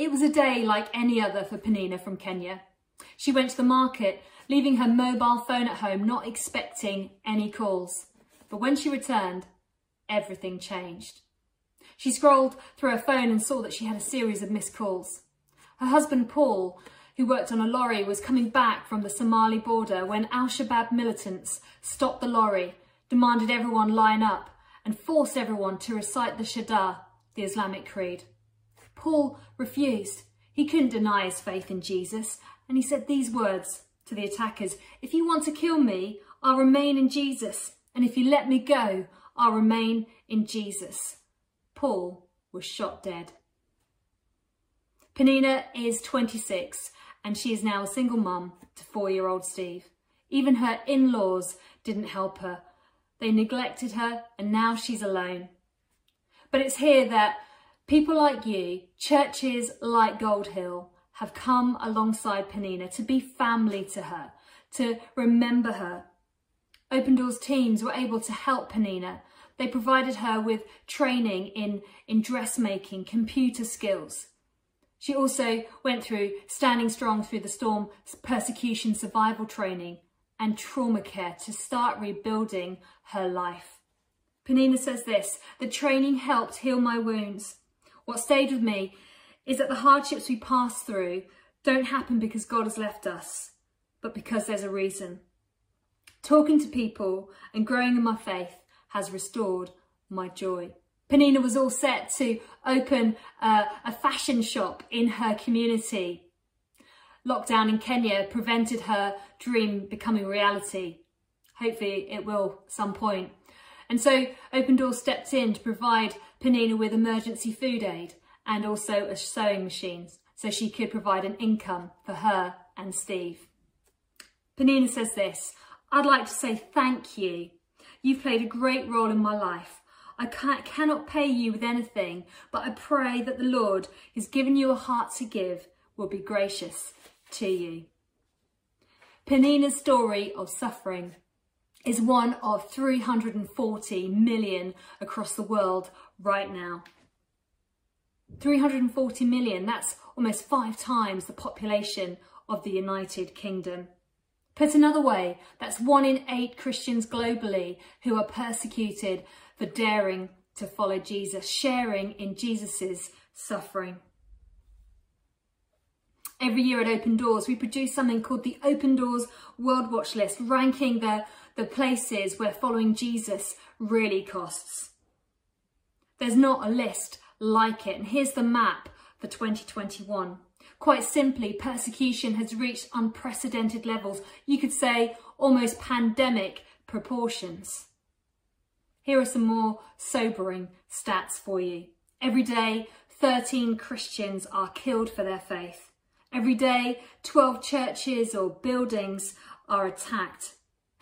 It was a day like any other for Penina from Kenya. She went to the market, leaving her mobile phone at home, not expecting any calls. But when she returned, everything changed. She scrolled through her phone and saw that she had a series of missed calls. Her husband Paul, who worked on a lorry, was coming back from the Somali border when Al-Shabaab militants stopped the lorry, demanded everyone line up and forced everyone to recite the Shahada, the Islamic creed. Paul refused. He couldn't deny his faith in Jesus, and he said these words to the attackers, if you want to kill me, I'll remain in Jesus, and if you let me go, I'll remain in Jesus. Paul was shot dead. Penina is 26 and she is now a single mum to four-year-old Steve. Even her in-laws didn't help her. They neglected her and now she's alone. But it's here that People like you, churches like Gold Hill, have come alongside Penina to be family to her, to remember her. Open Doors teams were able to help Penina. They provided her with training in, in dressmaking, computer skills. She also went through Standing Strong Through the Storm persecution survival training and trauma care to start rebuilding her life. Penina says this, the training helped heal my wounds. What stayed with me is that the hardships we pass through don't happen because God has left us, but because there's a reason. Talking to people and growing in my faith has restored my joy. Penina was all set to open uh, a fashion shop in her community. Lockdown in Kenya prevented her dream becoming reality. Hopefully it will at some point. And so Open Doors stepped in to provide Penina with emergency food aid and also a sewing machine so she could provide an income for her and Steve. Penina says this, I'd like to say thank you. You've played a great role in my life. I cannot pay you with anything, but I pray that the Lord has given you a heart to give will be gracious to you. Penina's story of suffering is one of 340 million across the world right now. 340 million, that's almost five times the population of the United Kingdom. Put another way, that's one in eight Christians globally who are persecuted for daring to follow Jesus, sharing in Jesus's suffering. Every year at Open Doors, we produce something called the Open Doors World Watch List, ranking the, the places where following Jesus really costs. There's not a list like it. And here's the map for 2021. Quite simply, persecution has reached unprecedented levels. You could say almost pandemic proportions. Here are some more sobering stats for you. Every day, 13 Christians are killed for their faith. Every day, 12 churches or buildings are attacked.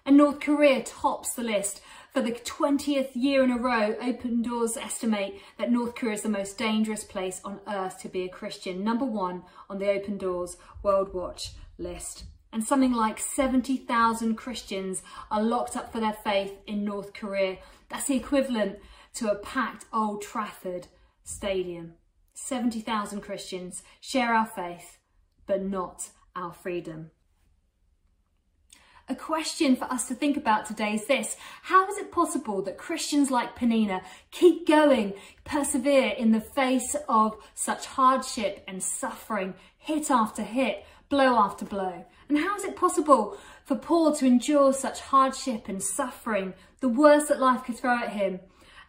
And North Korea tops the list. For the 20th year in a row, Open Doors estimate that North Korea is the most dangerous place on earth to be a Christian. Number one on the Open Doors World Watch list. And something like 70,000 Christians are locked up for their faith in North Korea. That's the equivalent to a packed Old Trafford stadium. 70,000 Christians share our faith but not our freedom. A question for us to think about today is this. How is it possible that Christians like Penina keep going, persevere in the face of such hardship and suffering, hit after hit, blow after blow? And how is it possible for Paul to endure such hardship and suffering, the worst that life could throw at him,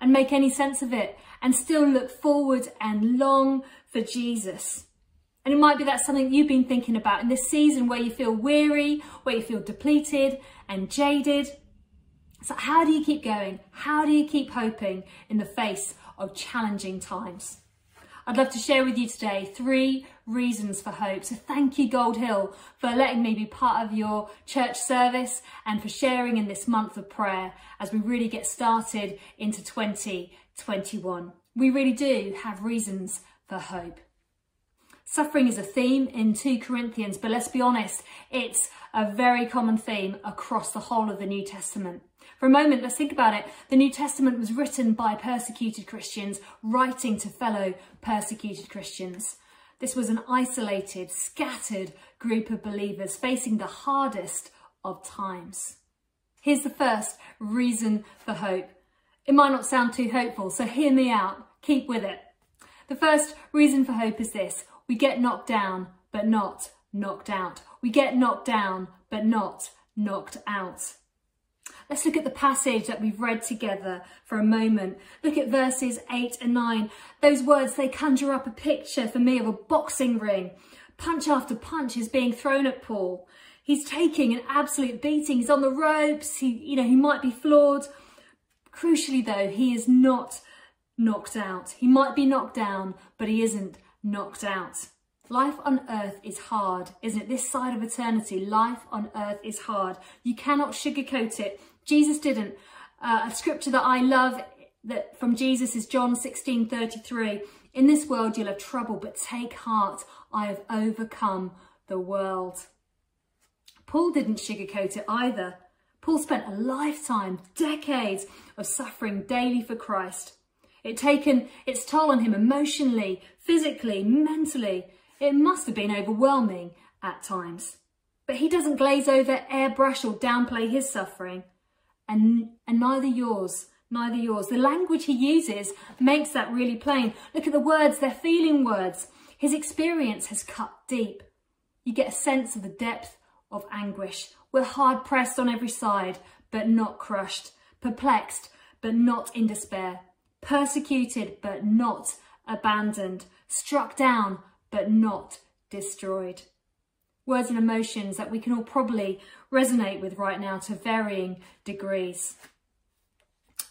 and make any sense of it, and still look forward and long for Jesus? And it might be that's something you've been thinking about in this season where you feel weary, where you feel depleted and jaded. So how do you keep going? How do you keep hoping in the face of challenging times? I'd love to share with you today three reasons for hope. So thank you Gold Hill for letting me be part of your church service and for sharing in this month of prayer as we really get started into 2021. We really do have reasons for hope. Suffering is a theme in 2 Corinthians, but let's be honest, it's a very common theme across the whole of the New Testament. For a moment, let's think about it. The New Testament was written by persecuted Christians, writing to fellow persecuted Christians. This was an isolated, scattered group of believers facing the hardest of times. Here's the first reason for hope. It might not sound too hopeful, so hear me out. Keep with it. The first reason for hope is this. We get knocked down, but not knocked out. We get knocked down, but not knocked out. Let's look at the passage that we've read together for a moment. Look at verses 8 and 9. Those words, they conjure up a picture for me of a boxing ring. Punch after punch is being thrown at Paul. He's taking an absolute beating. He's on the ropes. He, you know, he might be floored. Crucially though, he is not knocked out. He might be knocked down, but he isn't knocked out. Life on earth is hard, isn't it? This side of eternity, life on earth is hard. You cannot sugarcoat it. Jesus didn't. Uh, a scripture that I love that from Jesus is John 16, 33. In this world you'll have trouble, but take heart. I have overcome the world. Paul didn't sugarcoat it either. Paul spent a lifetime, decades of suffering daily for Christ. It taken its toll on him emotionally, physically, mentally. It must have been overwhelming at times. But he doesn't glaze over, airbrush or downplay his suffering. And, and neither yours, neither yours. The language he uses makes that really plain. Look at the words, they're feeling words. His experience has cut deep. You get a sense of the depth of anguish. We're hard pressed on every side, but not crushed. Perplexed, but not in despair. Persecuted, but not abandoned. Struck down, but not destroyed. Words and emotions that we can all probably resonate with right now to varying degrees.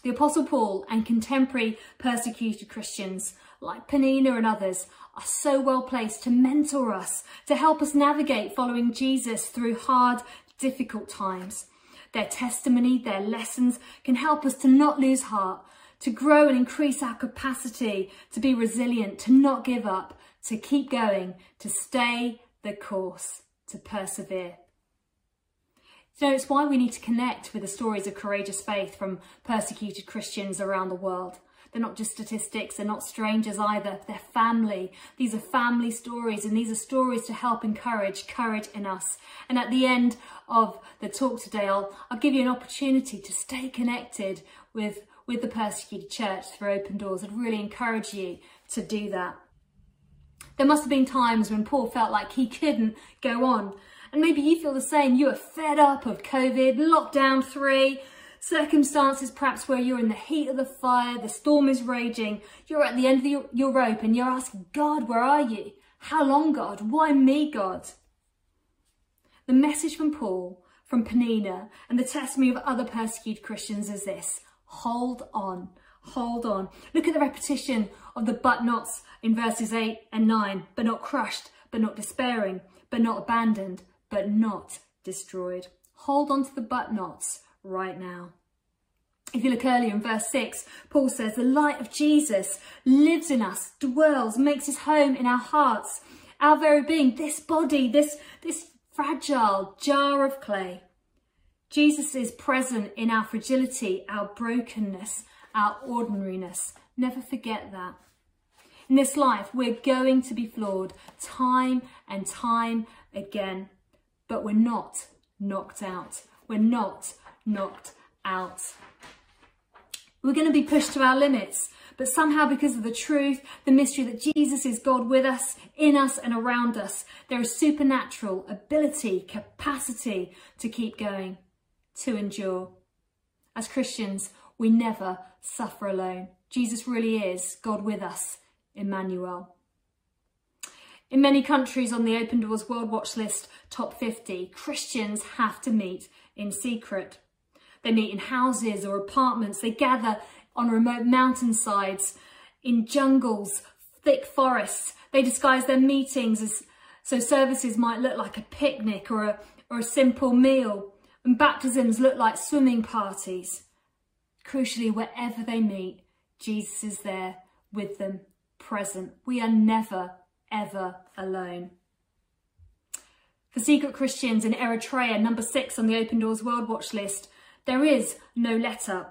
The Apostle Paul and contemporary persecuted Christians like Penina and others are so well placed to mentor us, to help us navigate following Jesus through hard, difficult times. Their testimony, their lessons can help us to not lose heart, to grow and increase our capacity to be resilient, to not give up, to keep going, to stay the course, to persevere. So it's why we need to connect with the stories of courageous faith from persecuted Christians around the world. They're not just statistics, they're not strangers either, they're family. These are family stories and these are stories to help encourage courage in us. And at the end of the talk today, I'll, I'll give you an opportunity to stay connected with, with the persecuted church through Open Doors. I'd really encourage you to do that. There must have been times when Paul felt like he couldn't go on. And maybe you feel the same. You are fed up of COVID, lockdown three, circumstances perhaps where you're in the heat of the fire, the storm is raging, you're at the end of your, rope and you're asking, God, where are you? How long, God? Why me, God? The message from Paul, from Penina, and the testimony of other persecuted Christians is this, hold on, hold on. Look at the repetition of the but nots in verses 8 and 9, but not crushed, but not despairing, but not abandoned, but not destroyed. Hold on to the but nots right now. If you look earlier in verse 6, Paul says, the light of Jesus lives in us, dwells, makes his home in our hearts, our very being, this body, this, this fragile jar of clay. Jesus is present in our fragility, our brokenness, our ordinariness. Never forget that. In this life, we're going to be floored time and time again, but we're not knocked out. We're not knocked out. We're going to be pushed to our limits, but somehow because of the truth, the mystery that Jesus is God with us, in us and around us, there is supernatural ability, capacity to keep going, to endure. As Christians, we never suffer alone. Jesus really is God with us Emmanuel. In many countries on the Open Doors World Watch List top 50, Christians have to meet in secret. They meet in houses or apartments. They gather on remote mountainsides, in jungles, thick forests. They disguise their meetings as so services might look like a picnic or a, or a simple meal. And baptisms look like swimming parties. Crucially, wherever they meet, Jesus is there with them present. We are never, ever alone. For secret Christians in Eritrea, number six on the Open Doors World Watch list, there is no letter.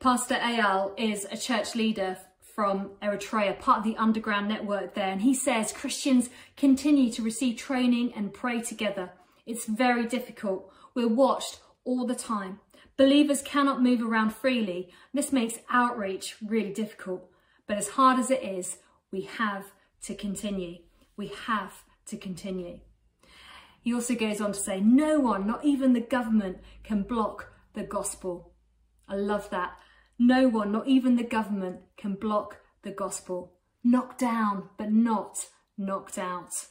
Pastor Eyal is a church leader from Eritrea, part of the underground network there. And he says Christians continue to receive training and pray together. It's very difficult. We're watched all the time. Believers cannot move around freely. This makes outreach really difficult. But as hard as it is, we have to continue. We have to continue. He also goes on to say, no one, not even the government, can block the gospel. I love that. No one, not even the government, can block the gospel. Knocked down, but not knocked out.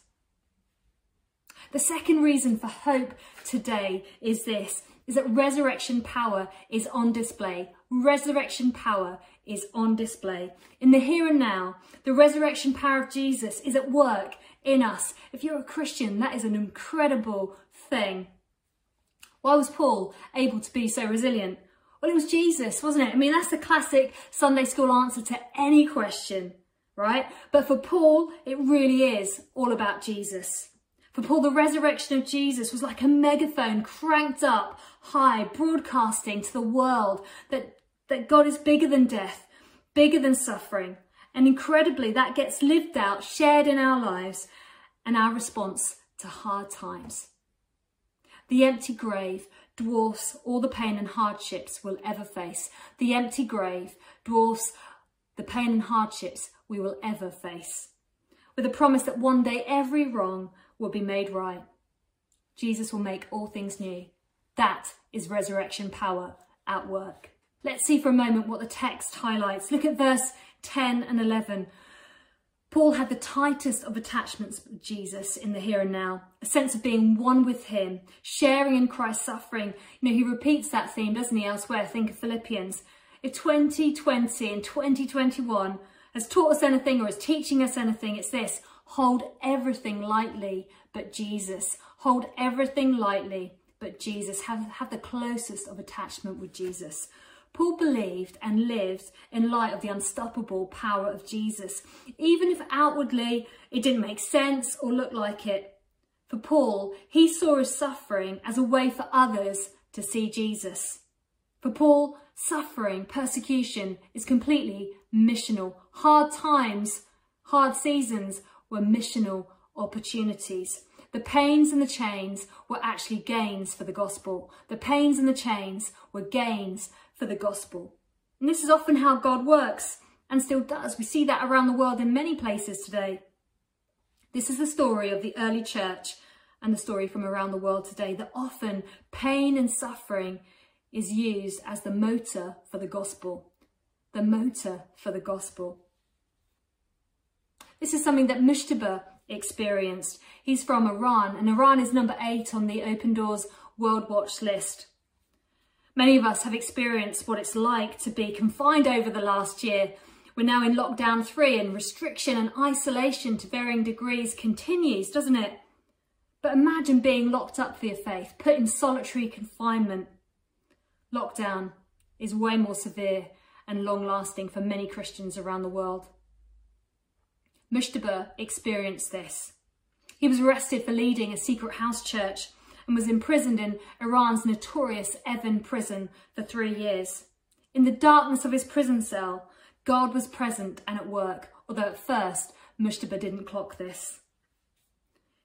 The second reason for hope today is this, is that resurrection power is on display. Resurrection power is on display. In the here and now, the resurrection power of Jesus is at work in us. If you're a Christian, that is an incredible thing. Why was Paul able to be so resilient? Well, it was Jesus, wasn't it? I mean, that's the classic Sunday school answer to any question, right? But for Paul, it really is all about Jesus. For Paul, the resurrection of Jesus was like a megaphone cranked up high, broadcasting to the world that, that God is bigger than death, bigger than suffering. And incredibly, that gets lived out, shared in our lives and our response to hard times. The empty grave dwarfs all the pain and hardships we'll ever face. The empty grave dwarfs the pain and hardships we will ever face. With a promise that one day every wrong will be made right. Jesus will make all things new. That is resurrection power at work. Let's see for a moment what the text highlights. Look at verse 10 and 11. Paul had the tightest of attachments with Jesus in the here and now, a sense of being one with him, sharing in Christ's suffering. You know, he repeats that theme, doesn't he, elsewhere? Think of Philippians. If 2020 and 2021 has taught us anything or is teaching us anything, it's this. Hold everything lightly but Jesus. Hold everything lightly but Jesus. Have, have the closest of attachment with Jesus. Paul believed and lived in light of the unstoppable power of Jesus, even if outwardly it didn't make sense or look like it. For Paul, he saw his suffering as a way for others to see Jesus. For Paul, suffering, persecution is completely missional. Hard times, hard seasons were missional opportunities. The pains and the chains were actually gains for the gospel. The pains and the chains were gains for the gospel. And this is often how God works and still does. We see that around the world in many places today. This is the story of the early church and the story from around the world today that often pain and suffering is used as the motor for the gospel. The motor for the gospel. This is something that Mujtaba experienced. He's from Iran and Iran is number eight on the Open Doors World Watch list. Many of us have experienced what it's like to be confined over the last year. We're now in lockdown three and restriction and isolation to varying degrees continues, doesn't it? But imagine being locked up for your faith, put in solitary confinement. Lockdown is way more severe and long lasting for many Christians around the world. Mujtaba experienced this. He was arrested for leading a secret house church and was imprisoned in Iran's notorious Evin prison for three years. In the darkness of his prison cell, God was present and at work, although at first Mujtaba didn't clock this.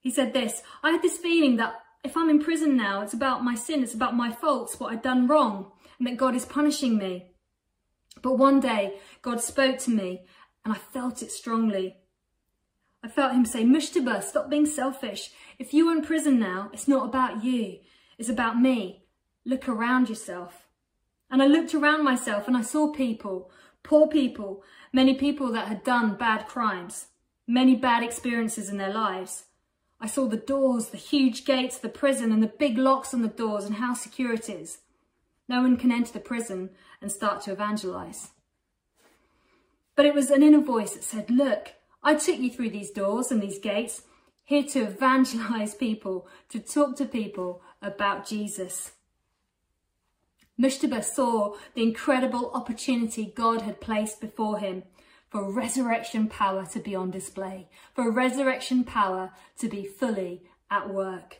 He said this, I had this feeling that if I'm in prison now, it's about my sin, it's about my faults, what I'd done wrong, and that God is punishing me. But one day, God spoke to me, and I felt it strongly. I felt him say, Mujtaba, stop being selfish. If you're in prison now, it's not about you. It's about me. Look around yourself. And I looked around myself and I saw people, poor people, many people that had done bad crimes, many bad experiences in their lives. I saw the doors, the huge gates of the prison and the big locks on the doors and how secure it is. No one can enter the prison and start to evangelise. But it was an inner voice that said, look, I took you through these doors and these gates, here to evangelize people, to talk to people about Jesus. Mujtaba saw the incredible opportunity God had placed before him for resurrection power to be on display, for resurrection power to be fully at work.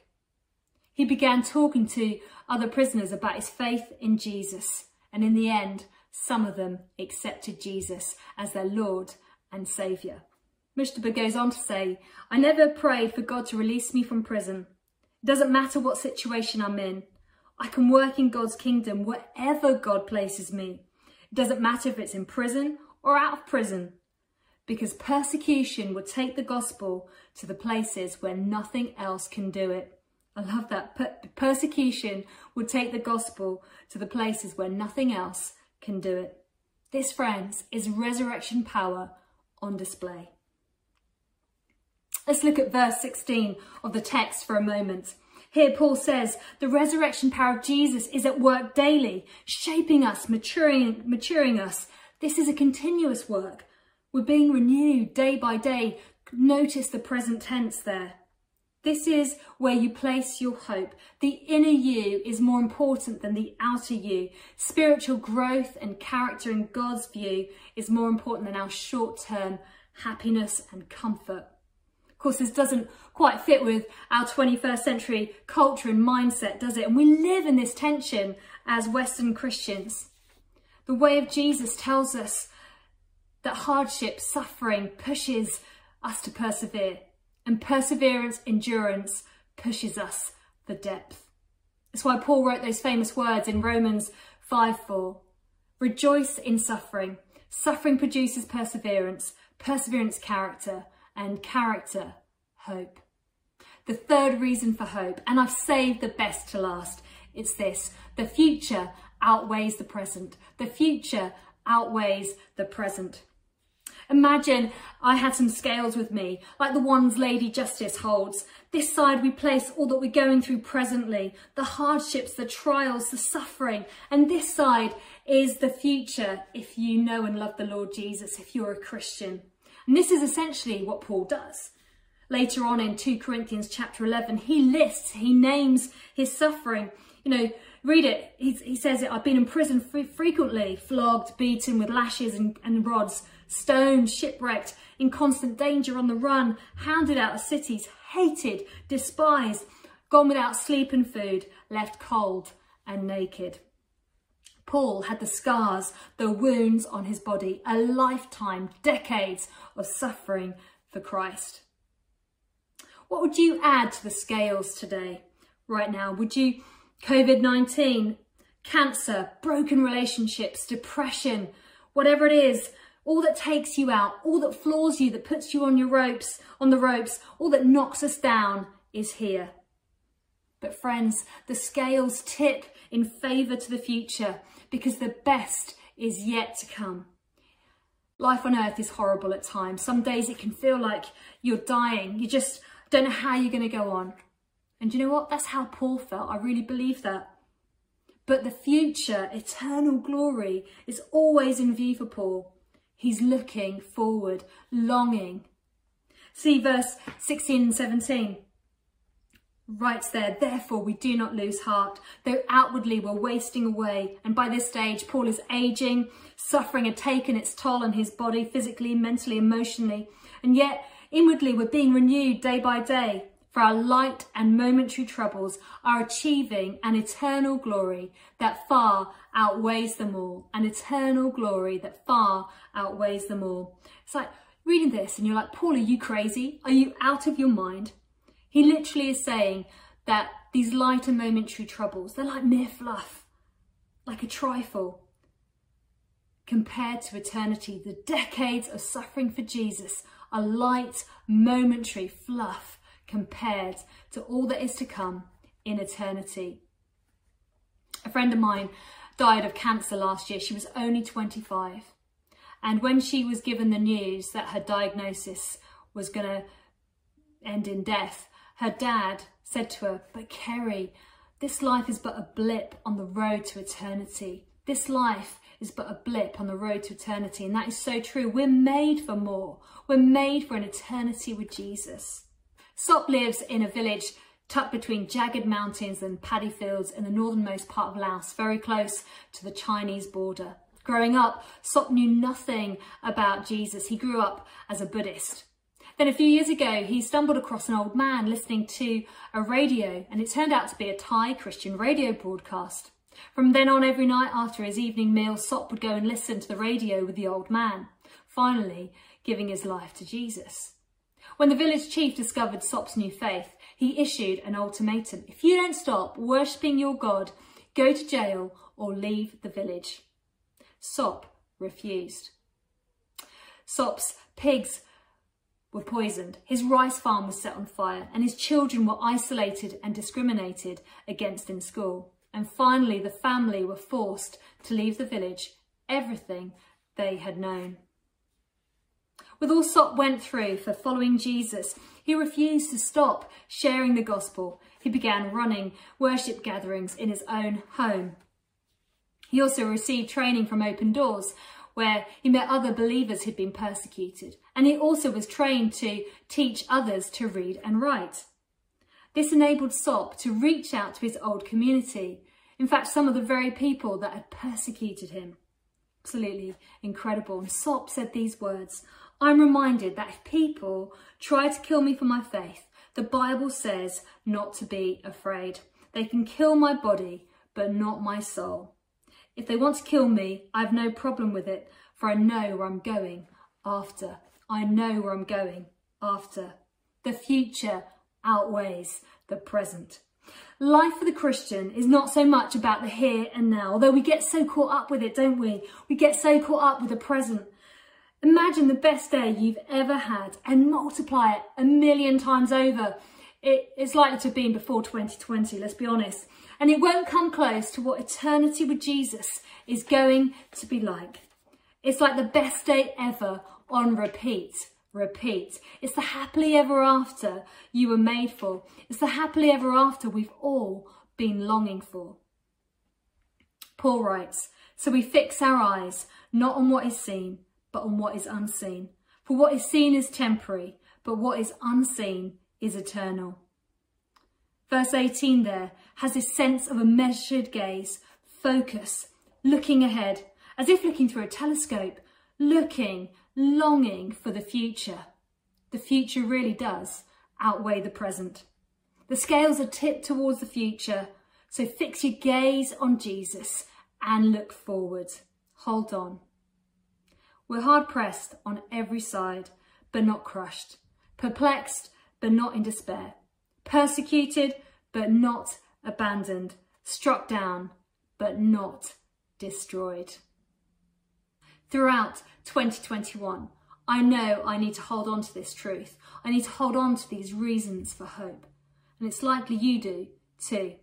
He began talking to other prisoners about his faith in Jesus, and in the end, some of them accepted Jesus as their Lord and Saviour. Mujtaba goes on to say, I never prayed for God to release me from prison. It doesn't matter what situation I'm in. I can work in God's kingdom wherever God places me. It doesn't matter if it's in prison or out of prison, because persecution would take the gospel to the places where nothing else can do it. I love that. Per persecution would take the gospel to the places where nothing else can do it. This, friends, is resurrection power on display. Let's look at verse 16 of the text for a moment. Here Paul says, the resurrection power of Jesus is at work daily, shaping us, maturing, maturing us. This is a continuous work. We're being renewed day by day. Notice the present tense there. This is where you place your hope. The inner you is more important than the outer you. Spiritual growth and character in God's view is more important than our short-term happiness and comfort. Of course, this doesn't quite fit with our 21st century culture and mindset, does it? And we live in this tension as Western Christians. The way of Jesus tells us that hardship, suffering pushes us to persevere and perseverance, endurance pushes us for depth. That's why Paul wrote those famous words in Romans 5 4. Rejoice in suffering. Suffering produces perseverance, perseverance character, and character, hope. The third reason for hope, and I've saved the best to last, it's this. The future outweighs the present. The future outweighs the present. Imagine I had some scales with me, like the ones Lady Justice holds. This side we place all that we're going through presently, the hardships, the trials, the suffering. And this side is the future if you know and love the Lord Jesus, if you're a Christian. And this is essentially what Paul does. Later on in 2 Corinthians chapter 11, he lists, he names his suffering. You know, read it. He, he says it, I've been in prison frequently, flogged, beaten with lashes and, and rods, stoned, shipwrecked, in constant danger on the run, hounded out of cities, hated, despised, gone without sleep and food, left cold and naked. Paul had the scars, the wounds on his body, a lifetime, decades of suffering for Christ. What would you add to the scales today, right now? Would you, COVID-19, cancer, broken relationships, depression, whatever it is, all that takes you out, all that floors you, that puts you on your ropes, on the ropes, all that knocks us down is here. But friends, the scales tip in favour to the future because the best is yet to come. Life on earth is horrible at times. Some days it can feel like you're dying. You just don't know how you're going to go on. And you know what? That's how Paul felt. I really believe that. But the future, eternal glory, is always in view for Paul. He's looking forward, longing. See verse 16 and 17 writes there, therefore we do not lose heart, though outwardly we're wasting away. And by this stage, Paul is aging, suffering had taken its toll on his body, physically, mentally, emotionally. And yet, inwardly, we're being renewed day by day. For our light and momentary troubles are achieving an eternal glory that far outweighs them all. An eternal glory that far outweighs them all. It's like reading this and you're like, Paul, are you crazy? Are you out of your mind? He literally is saying that these lighter momentary troubles, they're like mere fluff, like a trifle. Compared to eternity, the decades of suffering for Jesus are light, momentary fluff compared to all that is to come in eternity. A friend of mine died of cancer last year. She was only 25. And when she was given the news that her diagnosis was going to end in death, her dad said to her, but Kerry, this life is but a blip on the road to eternity. This life is but a blip on the road to eternity. And that is so true. We're made for more. We're made for an eternity with Jesus. Sop lives in a village tucked between jagged mountains and paddy fields in the northernmost part of Laos, very close to the Chinese border. Growing up, Sop knew nothing about Jesus. He grew up as a Buddhist. Then a few years ago, he stumbled across an old man listening to a radio, and it turned out to be a Thai Christian radio broadcast. From then on, every night after his evening meal, Sop would go and listen to the radio with the old man, finally giving his life to Jesus. When the village chief discovered Sop's new faith, he issued an ultimatum. If you don't stop worshipping your God, go to jail or leave the village. Sop refused. Sop's pigs were poisoned, his rice farm was set on fire, and his children were isolated and discriminated against in school. And finally, the family were forced to leave the village, everything they had known. With all Sop went through for following Jesus, he refused to stop sharing the gospel. He began running worship gatherings in his own home. He also received training from Open Doors, where he met other believers who'd been persecuted. And he also was trained to teach others to read and write. This enabled Sop to reach out to his old community. In fact, some of the very people that had persecuted him. Absolutely incredible. And Sop said these words, I'm reminded that if people try to kill me for my faith, the Bible says not to be afraid. They can kill my body, but not my soul. If they want to kill me, I have no problem with it, for I know where I'm going after. I know where I'm going after. The future outweighs the present. Life for the Christian is not so much about the here and now, although we get so caught up with it, don't we? We get so caught up with the present. Imagine the best day you've ever had and multiply it a million times over. It, it's likely to have been before 2020, let's be honest. And it won't come close to what eternity with Jesus is going to be like. It's like the best day ever on repeat, repeat. It's the happily ever after you were made for. It's the happily ever after we've all been longing for. Paul writes, so we fix our eyes not on what is seen, but on what is unseen. For what is seen is temporary, but what is unseen is eternal. Verse 18 there has this sense of a measured gaze, focus, looking ahead, as if looking through a telescope, looking, longing for the future. The future really does outweigh the present. The scales are tipped towards the future, so fix your gaze on Jesus and look forward. Hold on. We're hard pressed on every side, but not crushed. Perplexed, but not in despair persecuted but not abandoned, struck down but not destroyed. Throughout 2021, I know I need to hold on to this truth. I need to hold on to these reasons for hope. And it's likely you do too.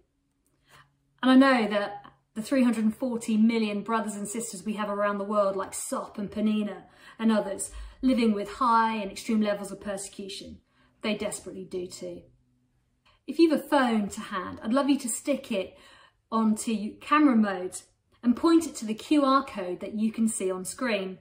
And I know that the 340 million brothers and sisters we have around the world, like SOP and Penina and others, living with high and extreme levels of persecution, they desperately do too. If you have a phone to hand, I'd love you to stick it onto camera mode and point it to the QR code that you can see on screen.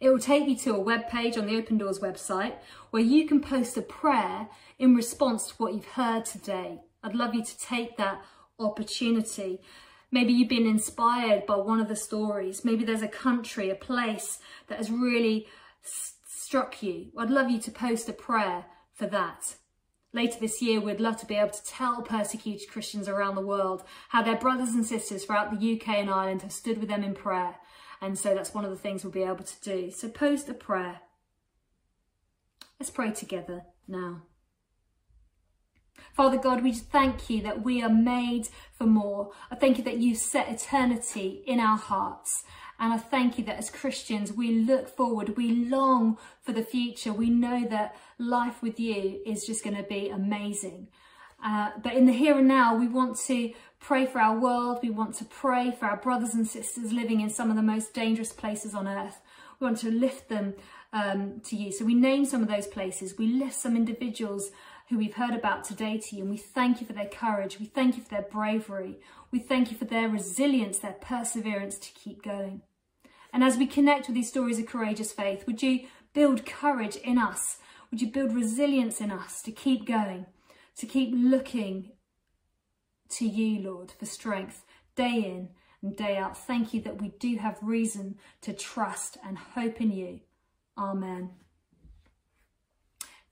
It will take you to a web page on the Open Doors website where you can post a prayer in response to what you've heard today. I'd love you to take that opportunity. Maybe you've been inspired by one of the stories. Maybe there's a country, a place that has really struck you. I'd love you to post a prayer for that. Later this year, we'd love to be able to tell persecuted Christians around the world how their brothers and sisters throughout the UK and Ireland have stood with them in prayer. And so that's one of the things we'll be able to do. So post a prayer. Let's pray together now. Father God, we thank you that we are made for more. I thank you that you set eternity in our hearts and I thank you that as Christians, we look forward, we long for the future. We know that life with you is just going to be amazing. Uh, but in the here and now, we want to pray for our world. We want to pray for our brothers and sisters living in some of the most dangerous places on earth. We want to lift them um, to you. So we name some of those places. We lift some individuals who we've heard about today to you. And we thank you for their courage. We thank you for their bravery. We thank you for their resilience, their perseverance to keep going. And as we connect with these stories of courageous faith, would you build courage in us? Would you build resilience in us to keep going, to keep looking to you, Lord, for strength day in and day out? Thank you that we do have reason to trust and hope in you. Amen.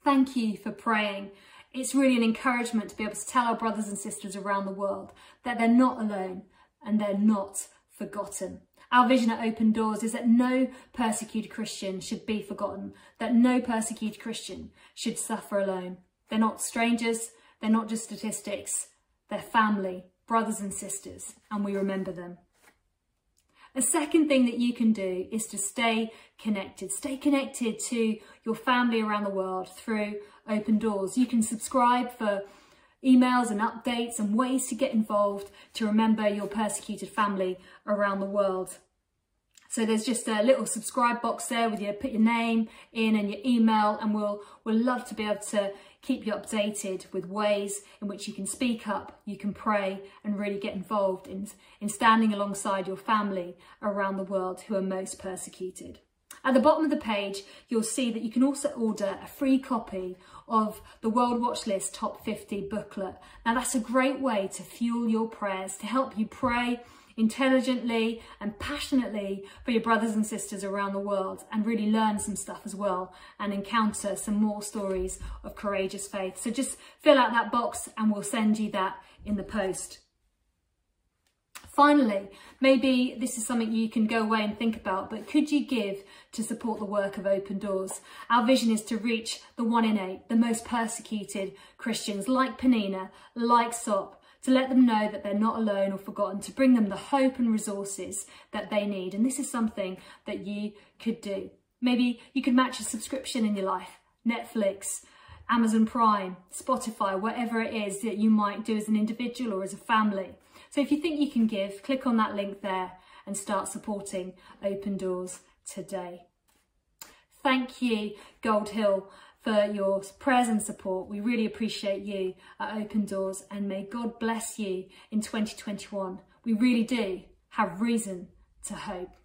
Thank you for praying It's really an encouragement to be able to tell our brothers and sisters around the world that they're not alone and they're not forgotten. Our vision at Open Doors is that no persecuted Christian should be forgotten, that no persecuted Christian should suffer alone. They're not strangers, they're not just statistics, they're family, brothers and sisters, and we remember them. A second thing that you can do is to stay connected. Stay connected to your family around the world through Open Doors. You can subscribe for emails and updates and ways to get involved to remember your persecuted family around the world. So there's just a little subscribe box there with you put your name in and your email and we'll, we'll love to be able to keep you updated with ways in which you can speak up, you can pray and really get involved in, in standing alongside your family around the world who are most persecuted. At the bottom of the page, you'll see that you can also order a free copy of the World Watch List Top 50 booklet. Now that's a great way to fuel your prayers, to help you pray intelligently and passionately for your brothers and sisters around the world and really learn some stuff as well and encounter some more stories of courageous faith. So just fill out that box and we'll send you that in the post. Finally, maybe this is something you can go away and think about, but could you give to support the work of Open Doors? Our vision is to reach the one in eight, the most persecuted Christians like Penina, like Sop, to let them know that they're not alone or forgotten, to bring them the hope and resources that they need. And this is something that you could do. Maybe you could match a subscription in your life, Netflix, Amazon Prime, Spotify, whatever it is that you might do as an individual or as a family. So if you think you can give, click on that link there and start supporting Open Doors today. Thank you, Gold Hill, for your prayers and support. We really appreciate you at Open Doors and may God bless you in 2021. We really do have reason to hope.